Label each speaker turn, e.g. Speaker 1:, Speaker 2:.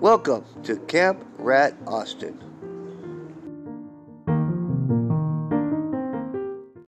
Speaker 1: Welcome to Camp Rat Austin.